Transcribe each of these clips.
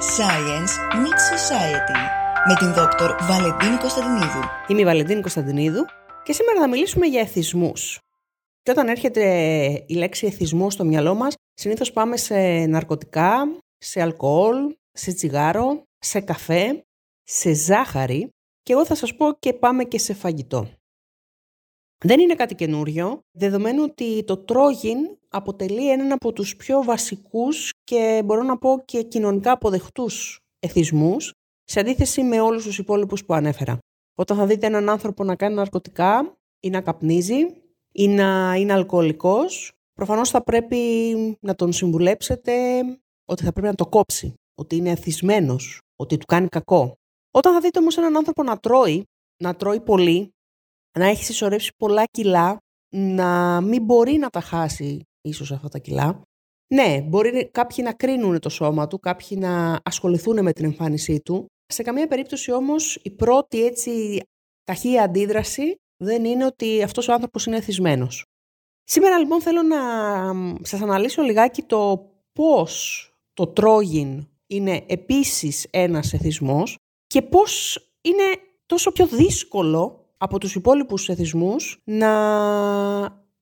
Science Meets Society με την δόκτωρ Βαλεντίνη Κωνσταντινίδου. Είμαι η Βαλεντίνη Κωνσταντινίδου και σήμερα θα μιλήσουμε για εθισμούς. Και όταν έρχεται η λέξη εθισμός στο μυαλό μας, συνήθως πάμε σε ναρκωτικά, σε αλκοόλ, σε τσιγάρο, σε καφέ, σε ζάχαρη και εγώ θα σας πω και πάμε και σε φαγητό. Δεν είναι κάτι καινούριο, δεδομένου ότι το τρόγιν αποτελεί έναν από τους πιο βασικούς και μπορώ να πω και κοινωνικά αποδεχτούς εθισμούς, σε αντίθεση με όλους τους υπόλοιπους που ανέφερα. Όταν θα δείτε έναν άνθρωπο να κάνει ναρκωτικά ή να καπνίζει ή να είναι αλκοολικός, προφανώς θα πρέπει να τον συμβουλέψετε ότι θα πρέπει να το κόψει, ότι είναι εθισμένος, ότι του κάνει κακό. Όταν θα δείτε όμως έναν άνθρωπο να τρώει, να τρώει πολύ, να έχεις συσσωρεύσει πολλά κιλά, να μην μπορεί να τα χάσει ίσως αυτά τα κιλά. Ναι, μπορεί κάποιοι να κρίνουν το σώμα του, κάποιοι να ασχοληθούν με την εμφάνισή του. Σε καμία περίπτωση όμως η πρώτη έτσι ταχεία αντίδραση δεν είναι ότι αυτός ο άνθρωπος είναι εθισμένος. Σήμερα λοιπόν θέλω να σας αναλύσω λιγάκι το πώς το τρόγιν είναι επίσης ένας εθισμός και πώς είναι τόσο πιο δύσκολο από τους υπόλοιπους εθισμούς να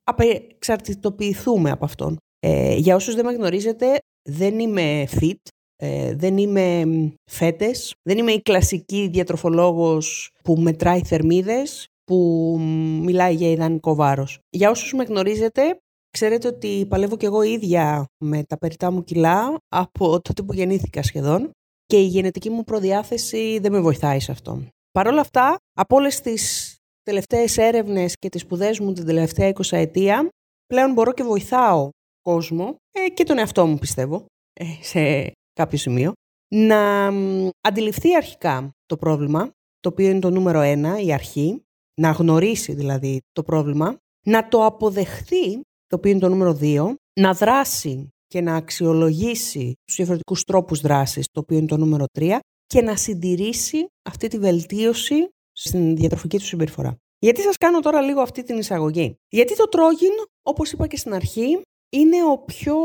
απεξαρτητοποιηθούμε από αυτόν. Ε, για όσους δεν με γνωρίζετε, δεν είμαι fit, ε, δεν είμαι φέτες, δεν είμαι η κλασική διατροφολόγος που μετράει θερμίδες, που μιλάει για ιδανικό βάρος. Για όσους με γνωρίζετε, ξέρετε ότι παλεύω κι εγώ ίδια με τα περιτά μου κιλά από τότε που γεννήθηκα σχεδόν και η γενετική μου προδιάθεση δεν με βοηθάει σε αυτό. Παρ' όλα αυτά, από όλες τις τελευταίες έρευνες και τις σπουδές μου την τελευταία 20 ετία, πλέον μπορώ και βοηθάω κόσμο ε, και τον εαυτό μου πιστεύω ε, σε κάποιο σημείο να αντιληφθεί αρχικά το πρόβλημα, το οποίο είναι το νούμερο ένα, η αρχή, να γνωρίσει δηλαδή το πρόβλημα, να το αποδεχθεί, το οποίο είναι το νούμερο δύο, να δράσει και να αξιολογήσει τους διαφορετικούς τρόπους δράσης, το οποίο είναι το νούμερο 3, και να συντηρήσει αυτή τη βελτίωση στην διατροφική του συμπεριφορά. Γιατί σας κάνω τώρα λίγο αυτή την εισαγωγή; Γιατί το τρόγιν, όπως είπα και στην αρχή, είναι ο πιο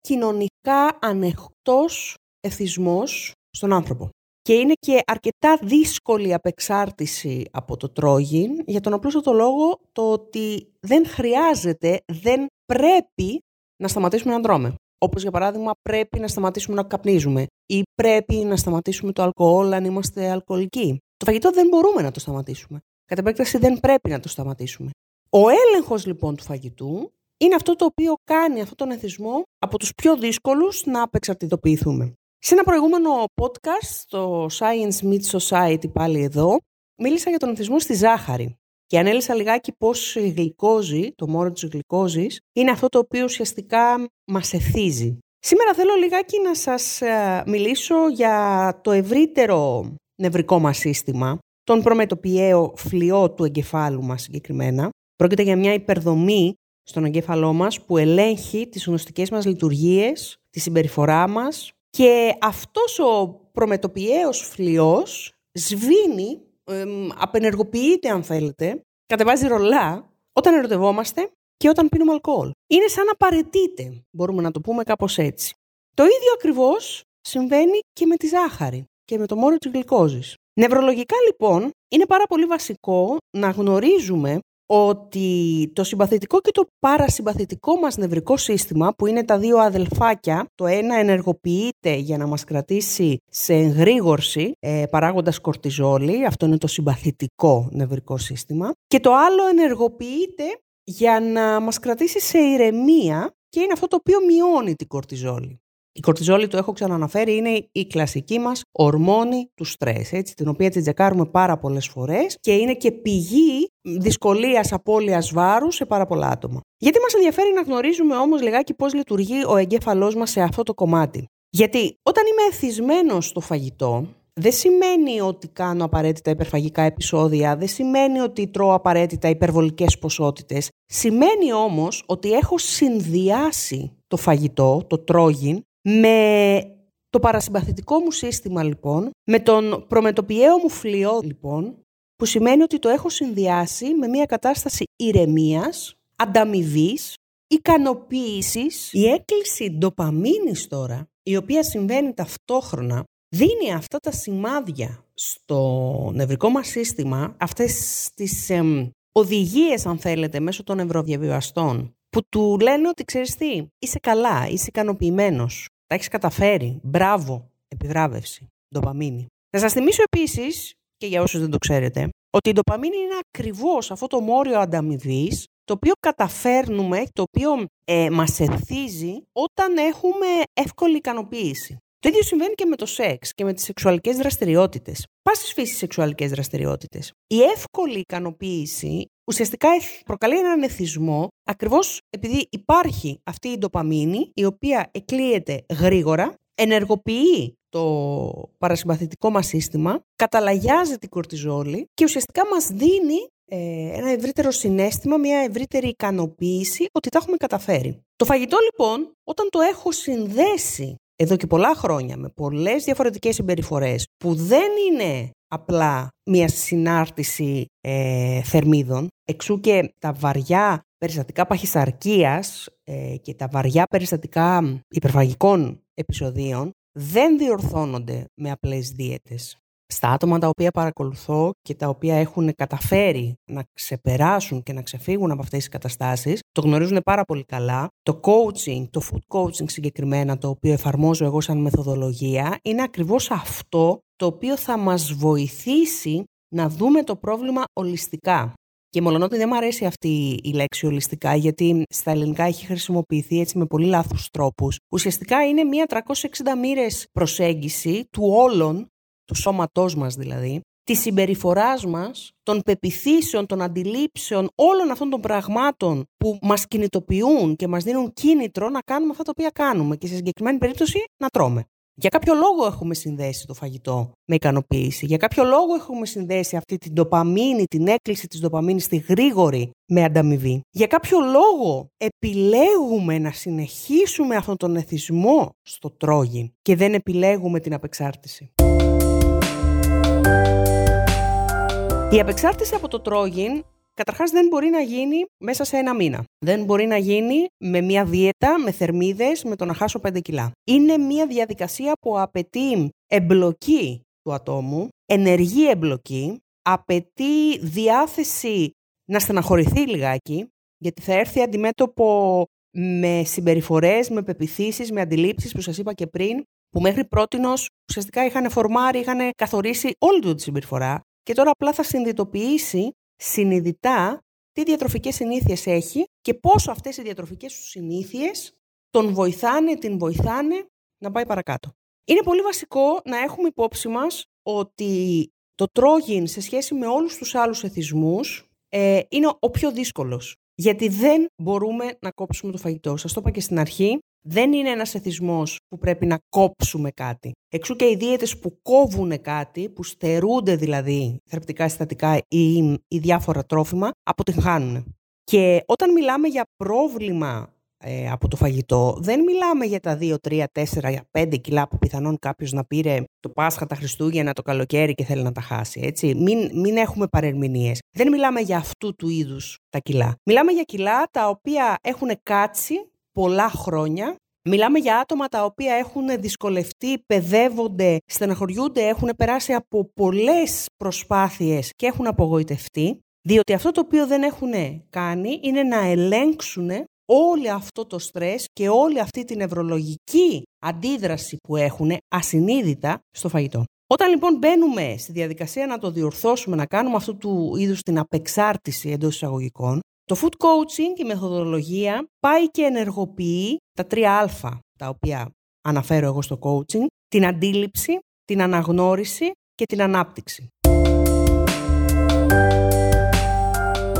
κοινωνικά ανεχτός εθισμός στον άνθρωπο. Και είναι και αρκετά δύσκολη απεξάρτηση από το τρόγιν για τον απλούστατο λόγο το ότι δεν χρειάζεται, δεν πρέπει να σταματήσουμε να τρώμε. Όπως για παράδειγμα πρέπει να σταματήσουμε να καπνίζουμε ή πρέπει να σταματήσουμε το αλκοόλ αν είμαστε αλκοολικοί. Το φαγητό δεν μπορούμε να το σταματήσουμε. Κατά επέκταση δεν πρέπει να το σταματήσουμε. Ο έλεγχος λοιπόν του φαγητού είναι αυτό το οποίο κάνει αυτόν τον εθισμό από τους πιο δύσκολους να απεξαρτητοποιηθούμε. Σε ένα προηγούμενο podcast, το Science Meets Society πάλι εδώ, μίλησα για τον εθισμό στη ζάχαρη. Και ανέλησα λιγάκι πώς η γλυκόζη, το μόρο της γλυκόζης, είναι αυτό το οποίο ουσιαστικά μας εθίζει. Σήμερα θέλω λιγάκι να σας ε, μιλήσω για το ευρύτερο νευρικό μας σύστημα, τον προμετωπιαίο φλοιό του εγκεφάλου μας συγκεκριμένα. Πρόκειται για μια υπερδομή στον εγκέφαλό μας που ελέγχει τις γνωστικές μας λειτουργίες, τη συμπεριφορά μας και αυτός ο προμετωπιαίος φλοιός σβήνει απενεργοποιείται αν θέλετε, κατεβάζει ρολά όταν ερωτευόμαστε και όταν πίνουμε αλκοόλ. Είναι σαν να παρετείται, μπορούμε να το πούμε κάπως έτσι. Το ίδιο ακριβώς συμβαίνει και με τη ζάχαρη και με το μόριο της γλυκόζης. Νευρολογικά λοιπόν είναι πάρα πολύ βασικό να γνωρίζουμε ότι το συμπαθητικό και το παρασυμπαθητικό μας νευρικό σύστημα, που είναι τα δύο αδελφάκια, το ένα ενεργοποιείται για να μας κρατήσει σε εγρήγορση ε, παράγοντας κορτιζόλη, αυτό είναι το συμπαθητικό νευρικό σύστημα, και το άλλο ενεργοποιείται για να μας κρατήσει σε ηρεμία και είναι αυτό το οποίο μειώνει την κορτιζόλη. Η κορτιζόλη, το έχω ξαναναφέρει, είναι η κλασική μας ορμόνη του στρες, έτσι, την οποία την τσεκάρουμε πάρα πολλές φορές και είναι και πηγή δυσκολίας απώλειας βάρους σε πάρα πολλά άτομα. Γιατί μας ενδιαφέρει να γνωρίζουμε όμως λιγάκι πώς λειτουργεί ο εγκέφαλός μας σε αυτό το κομμάτι; Γιατί όταν είμαι εθισμένος στο φαγητό, δεν σημαίνει ότι κάνω απαραίτητα υπερφαγικά επεισόδια, δεν σημαίνει ότι τρώω απαραίτητα υπερβολικές ποσότητες. Σημαίνει όμως ότι έχω συνδυάσει το φαγητό, το τρόγιν, με το παρασυμπαθητικό μου σύστημα λοιπόν, με τον προμετωπιαίο μου φλοιό λοιπόν, που σημαίνει ότι το έχω συνδυάσει με μια κατάσταση ηρεμίας, ανταμοιβής, ικανοποίησης. Η έκκληση ντοπαμίνης τώρα, η οποία συμβαίνει ταυτόχρονα δίνει αυτά τα σημάδια στο νευρικό μας σύστημα, αυτές τις ε, οδηγίες αν θέλετε μέσω των νευροδιαβιβαστών που του λένε ότι ξέρεις τι, είσαι καλά, είσαι ικανοποιημένος, τα έχεις καταφέρει, μπράβο, επιβράβευση, ντοπαμίνη. Θα σας θυμίσω επίσης, και για όσους δεν το ξέρετε, ότι η ντοπαμίνη είναι ακριβώς αυτό το μόριο ανταμοιβής το οποίο καταφέρνουμε, το οποίο ε, μας εθίζει όταν έχουμε εύκολη ικανοποίηση. Το ίδιο συμβαίνει και με το σεξ και με τις σεξουαλικές δραστηριότητες. Πάσης φύσης σεξουαλικές δραστηριότητες. Η εύκολη ικανοποίηση ουσιαστικά προκαλεί έναν εθισμό ακριβώς επειδή υπάρχει αυτή η ντοπαμίνη η οποία εκλείεται γρήγορα, ενεργοποιεί το παρασυμπαθητικό μας σύστημα, καταλαγιάζει την κορτιζόλη και ουσιαστικά μας δίνει ε, ένα ευρύτερο συνέστημα, μια ευρύτερη ικανοποίηση ότι τα έχουμε καταφέρει. Το φαγητό λοιπόν, όταν το έχω συνδέσει εδώ και πολλά χρόνια με πολλές διαφορετικές συμπεριφορές που δεν είναι απλά μια συνάρτηση ε, θερμίδων, εξού και τα βαριά περιστατικά παχυσαρκίας ε, και τα βαριά περιστατικά υπερφαγικών επεισοδίων δεν διορθώνονται με απλές δίαιτες στα άτομα τα οποία παρακολουθώ και τα οποία έχουν καταφέρει να ξεπεράσουν και να ξεφύγουν από αυτές τις καταστάσεις, το γνωρίζουν πάρα πολύ καλά. Το coaching, το food coaching συγκεκριμένα, το οποίο εφαρμόζω εγώ σαν μεθοδολογία, είναι ακριβώς αυτό το οποίο θα μας βοηθήσει να δούμε το πρόβλημα ολιστικά. Και μόνο ότι δεν μου αρέσει αυτή η λέξη ολιστικά, γιατί στα ελληνικά έχει χρησιμοποιηθεί έτσι με πολύ λάθους τρόπους. Ουσιαστικά είναι μια 360 μοίρες προσέγγιση του όλων του σώματός μας δηλαδή, της συμπεριφοράς μας, των πεπιθήσεων, των αντιλήψεων, όλων αυτών των πραγμάτων που μας κινητοποιούν και μας δίνουν κίνητρο να κάνουμε αυτά τα οποία κάνουμε και σε συγκεκριμένη περίπτωση να τρώμε. Για κάποιο λόγο έχουμε συνδέσει το φαγητό με ικανοποίηση. Για κάποιο λόγο έχουμε συνδέσει αυτή την ντοπαμίνη, την έκκληση της ντοπαμίνης στη γρήγορη με ανταμοιβή. Για κάποιο λόγο επιλέγουμε να συνεχίσουμε αυτόν τον εθισμό στο τρόγι και δεν επιλέγουμε την απεξάρτηση. Η απεξάρτηση από το τρόγιν Καταρχάς, δεν μπορεί να γίνει μέσα σε ένα μήνα. Δεν μπορεί να γίνει με μια δίαιτα, με θερμίδες, με το να χάσω 5 κιλά. Είναι μια διαδικασία που απαιτεί εμπλοκή του ατόμου, ενεργή εμπλοκή, απαιτεί διάθεση να στεναχωρηθεί λιγάκι, γιατί θα έρθει αντιμέτωπο με συμπεριφορές, με πεπιθήσεις, με αντιλήψεις που σας είπα και πριν, που μέχρι πρότινος ουσιαστικά είχαν φορμάρει, είχαν καθορίσει όλη του τη συμπεριφορά και τώρα απλά θα συνειδητοποιήσει συνειδητά τι διατροφικές συνήθειες έχει και πόσο αυτές οι διατροφικές σου συνήθειες τον βοηθάνε, την βοηθάνε να πάει παρακάτω. Είναι πολύ βασικό να έχουμε υπόψη μας ότι το τρόγιν σε σχέση με όλους τους άλλους εθισμούς ε, είναι ο πιο δύσκολος. Γιατί δεν μπορούμε να κόψουμε το φαγητό. Σας το είπα και στην αρχή, δεν είναι ένας εθισμός που πρέπει να κόψουμε κάτι. Εξού και οι δίαιτες που κόβουν κάτι, που στερούνται δηλαδή θρεπτικά συστατικά ή, ή διάφορα τρόφιμα, αποτυγχάνουν. Και όταν μιλάμε για πρόβλημα ε, από το φαγητό, δεν μιλάμε για τα 2, 3, 4, 5 κιλά που πιθανόν κάποιος να πήρε το Πάσχα, τα Χριστούγεννα, το καλοκαίρι και θέλει να τα χάσει. Έτσι. Μην, μην έχουμε παρερμηνίες. Δεν μιλάμε για αυτού του είδους τα κιλά. Μιλάμε για κιλά τα οποία έχουν κάτσει πολλά χρόνια. Μιλάμε για άτομα τα οποία έχουν δυσκολευτεί, παιδεύονται, στεναχωριούνται, έχουν περάσει από πολλές προσπάθειες και έχουν απογοητευτεί, διότι αυτό το οποίο δεν έχουν κάνει είναι να ελέγξουν όλο αυτό το στρες και όλη αυτή την νευρολογική αντίδραση που έχουν ασυνείδητα στο φαγητό. Όταν λοιπόν μπαίνουμε στη διαδικασία να το διορθώσουμε, να κάνουμε αυτού του είδους την απεξάρτηση εντός εισαγωγικών, το food coaching, η μεθοδολογία, πάει και ενεργοποιεί τα τρία α, τα οποία αναφέρω εγώ στο coaching, την αντίληψη, την αναγνώριση και την ανάπτυξη.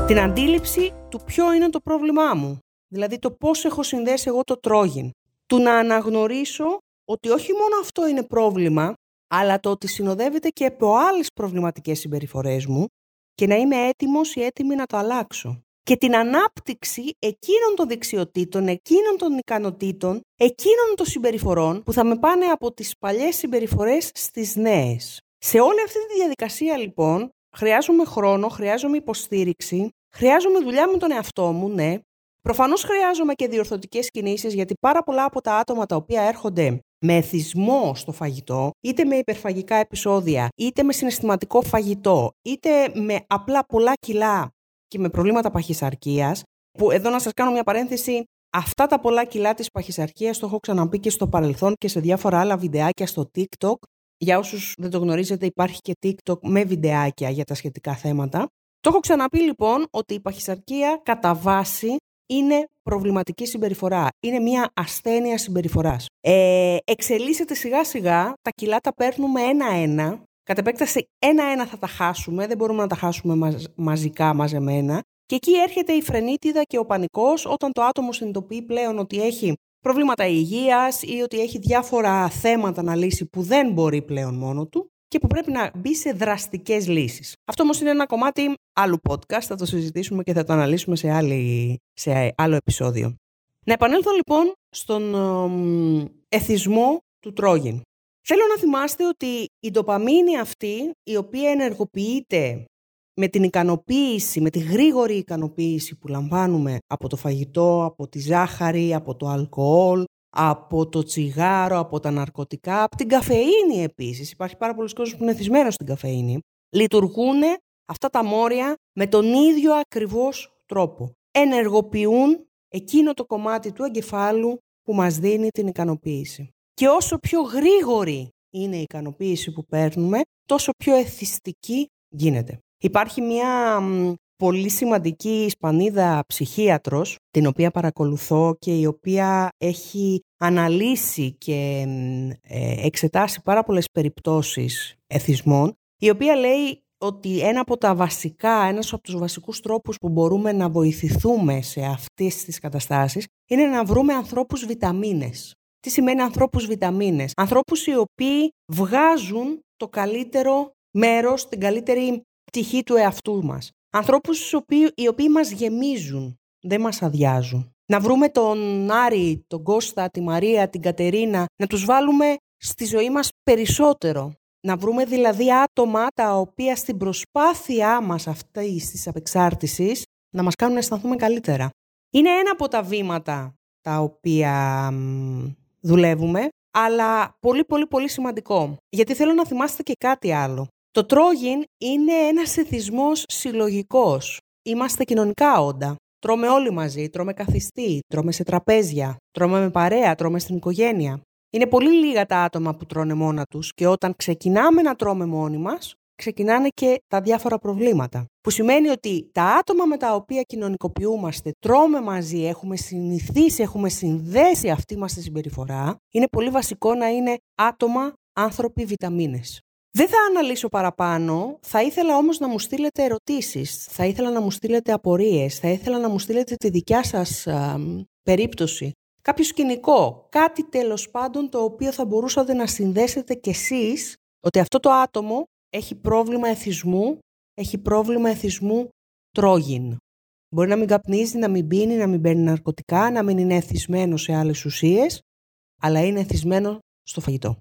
Την αντίληψη του ποιο είναι το πρόβλημά μου, δηλαδή το πώς έχω συνδέσει εγώ το τρόγιν. Του να αναγνωρίσω ότι όχι μόνο αυτό είναι πρόβλημα, αλλά το ότι συνοδεύεται και από άλλες προβληματικές συμπεριφορές μου και να είμαι έτοιμος ή έτοιμη να το αλλάξω και την ανάπτυξη εκείνων των δεξιοτήτων, εκείνων των ικανοτήτων, εκείνων των συμπεριφορών που θα με πάνε από τις παλιές συμπεριφορές στις νέες. Σε όλη αυτή τη διαδικασία λοιπόν χρειάζομαι χρόνο, χρειάζομαι υποστήριξη, χρειάζομαι δουλειά με τον εαυτό μου, ναι, Προφανώς χρειάζομαι και διορθωτικές κινήσεις γιατί πάρα πολλά από τα άτομα τα οποία έρχονται με εθισμό στο φαγητό, είτε με υπερφαγικά επεισόδια, είτε με συναισθηματικό φαγητό, είτε με απλά πολλά κιλά και με προβλήματα παχυσαρκίας, που εδώ να σας κάνω μια παρένθεση, αυτά τα πολλά κιλά της παχυσαρκίας το έχω ξαναπεί και στο παρελθόν και σε διάφορα άλλα βιντεάκια στο TikTok. Για όσους δεν το γνωρίζετε υπάρχει και TikTok με βιντεάκια για τα σχετικά θέματα. Το έχω ξαναπεί λοιπόν ότι η παχυσαρκία κατά βάση είναι προβληματική συμπεριφορά. Είναι μια ασθένεια συμπεριφοράς. Ε, εξελίσσεται σιγά σιγά, τα κιλά τα παίρνουμε ένα-ένα. Κατ' επέκταση ένα-ένα θα τα χάσουμε, δεν μπορούμε να τα χάσουμε μαζικά, μαζεμένα. Και εκεί έρχεται η φρενίτιδα και ο πανικός όταν το άτομο συνειδητοποιεί πλέον ότι έχει προβλήματα υγείας ή ότι έχει διάφορα θέματα να λύσει που δεν μπορεί πλέον μόνο του και που πρέπει να μπει σε δραστικές λύσεις. Αυτό όμως είναι ένα κομμάτι άλλου podcast, θα το συζητήσουμε και θα το αναλύσουμε σε, άλλη, σε άλλο επεισόδιο. Να επανέλθω λοιπόν στον εθισμό του τρόγιν. Θέλω να θυμάστε ότι η ντοπαμίνη αυτή, η οποία ενεργοποιείται με την ικανοποίηση, με τη γρήγορη ικανοποίηση που λαμβάνουμε από το φαγητό, από τη ζάχαρη, από το αλκοόλ, από το τσιγάρο, από τα ναρκωτικά, από την καφεΐνη επίσης. Υπάρχει πάρα πολλοί κόσμος που είναι θυσμένος στην καφεΐνη. Λειτουργούν αυτά τα μόρια με τον ίδιο ακριβώς τρόπο. Ενεργοποιούν εκείνο το κομμάτι του εγκεφάλου που μας δίνει την ικανοποίηση. Και όσο πιο γρήγορη είναι η ικανοποίηση που παίρνουμε, τόσο πιο εθιστική γίνεται. Υπάρχει μια πολύ σημαντική Ισπανίδα ψυχίατρος, την οποία παρακολουθώ και η οποία έχει αναλύσει και ε, εξετάσει πάρα πολλές περιπτώσεις εθισμών, η οποία λέει ότι ένα από τα βασικά, ένας από τους βασικούς τρόπους που μπορούμε να βοηθηθούμε σε αυτές τις καταστάσεις είναι να βρούμε ανθρώπους βιταμίνες. Τι σημαίνει ανθρώπους βιταμίνες; Ανθρώπους οι οποίοι βγάζουν το καλύτερο μέρος, την καλύτερη πτυχή του εαυτού μας. Ανθρώπους οι οποίοι, οι οποίοι μας γεμίζουν, δεν μας αδειάζουν. Να βρούμε τον Άρη, τον Κώστα, τη Μαρία, την Κατερίνα, να τους βάλουμε στη ζωή μας περισσότερο. Να βρούμε δηλαδή άτομα τα οποία στην προσπάθειά μας αυτή της απεξάρτησης να μας κάνουν να αισθανθούμε καλύτερα. Είναι ένα από τα βήματα τα οποία δουλεύουμε, αλλά πολύ πολύ πολύ σημαντικό. Γιατί θέλω να θυμάστε και κάτι άλλο. Το τρόγιν είναι ένας εθισμός συλλογικός. Είμαστε κοινωνικά όντα. Τρώμε όλοι μαζί, τρώμε καθιστή, τρώμε σε τραπέζια, τρώμε με παρέα, τρώμε στην οικογένεια. Είναι πολύ λίγα τα άτομα που τρώνε μόνα τους και όταν ξεκινάμε να τρώμε μόνοι μας, ξεκινάνε και τα διάφορα προβλήματα. Που σημαίνει ότι τα άτομα με τα οποία κοινωνικοποιούμαστε, τρώμε μαζί, έχουμε συνηθίσει, έχουμε συνδέσει αυτή μας τη συμπεριφορά, είναι πολύ βασικό να είναι άτομα, άνθρωποι, βιταμίνες. Δεν θα αναλύσω παραπάνω, θα ήθελα όμως να μου στείλετε ερωτήσεις, θα ήθελα να μου στείλετε απορίες, θα ήθελα να μου στείλετε τη δικιά σας περίπτωση. Κάποιο σκηνικό, κάτι τέλος πάντων το οποίο θα μπορούσατε να συνδέσετε κι εσείς ότι αυτό το άτομο έχει πρόβλημα εθισμού, έχει πρόβλημα εθισμού τρόγιν. Μπορεί να μην καπνίζει, να μην πίνει, να μην παίρνει ναρκωτικά, να μην είναι εθισμένο σε άλλες ουσίες, αλλά είναι εθισμένο στο φαγητό.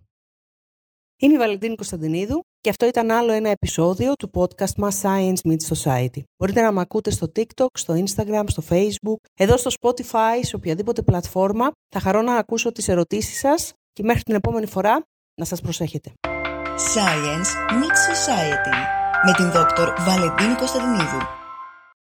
Είμαι η Βαλεντίνη Κωνσταντινίδου και αυτό ήταν άλλο ένα επεισόδιο του podcast μας Science Meets Society. Μπορείτε να με ακούτε στο TikTok, στο Instagram, στο Facebook, εδώ στο Spotify, σε οποιαδήποτε πλατφόρμα. Θα χαρώ να ακούσω τις ερωτήσεις σας και μέχρι την επόμενη φορά να σας προσέχετε. Science Meets Society με την δόκτωρ Βαλεντίνη Κωνσταντινίδου.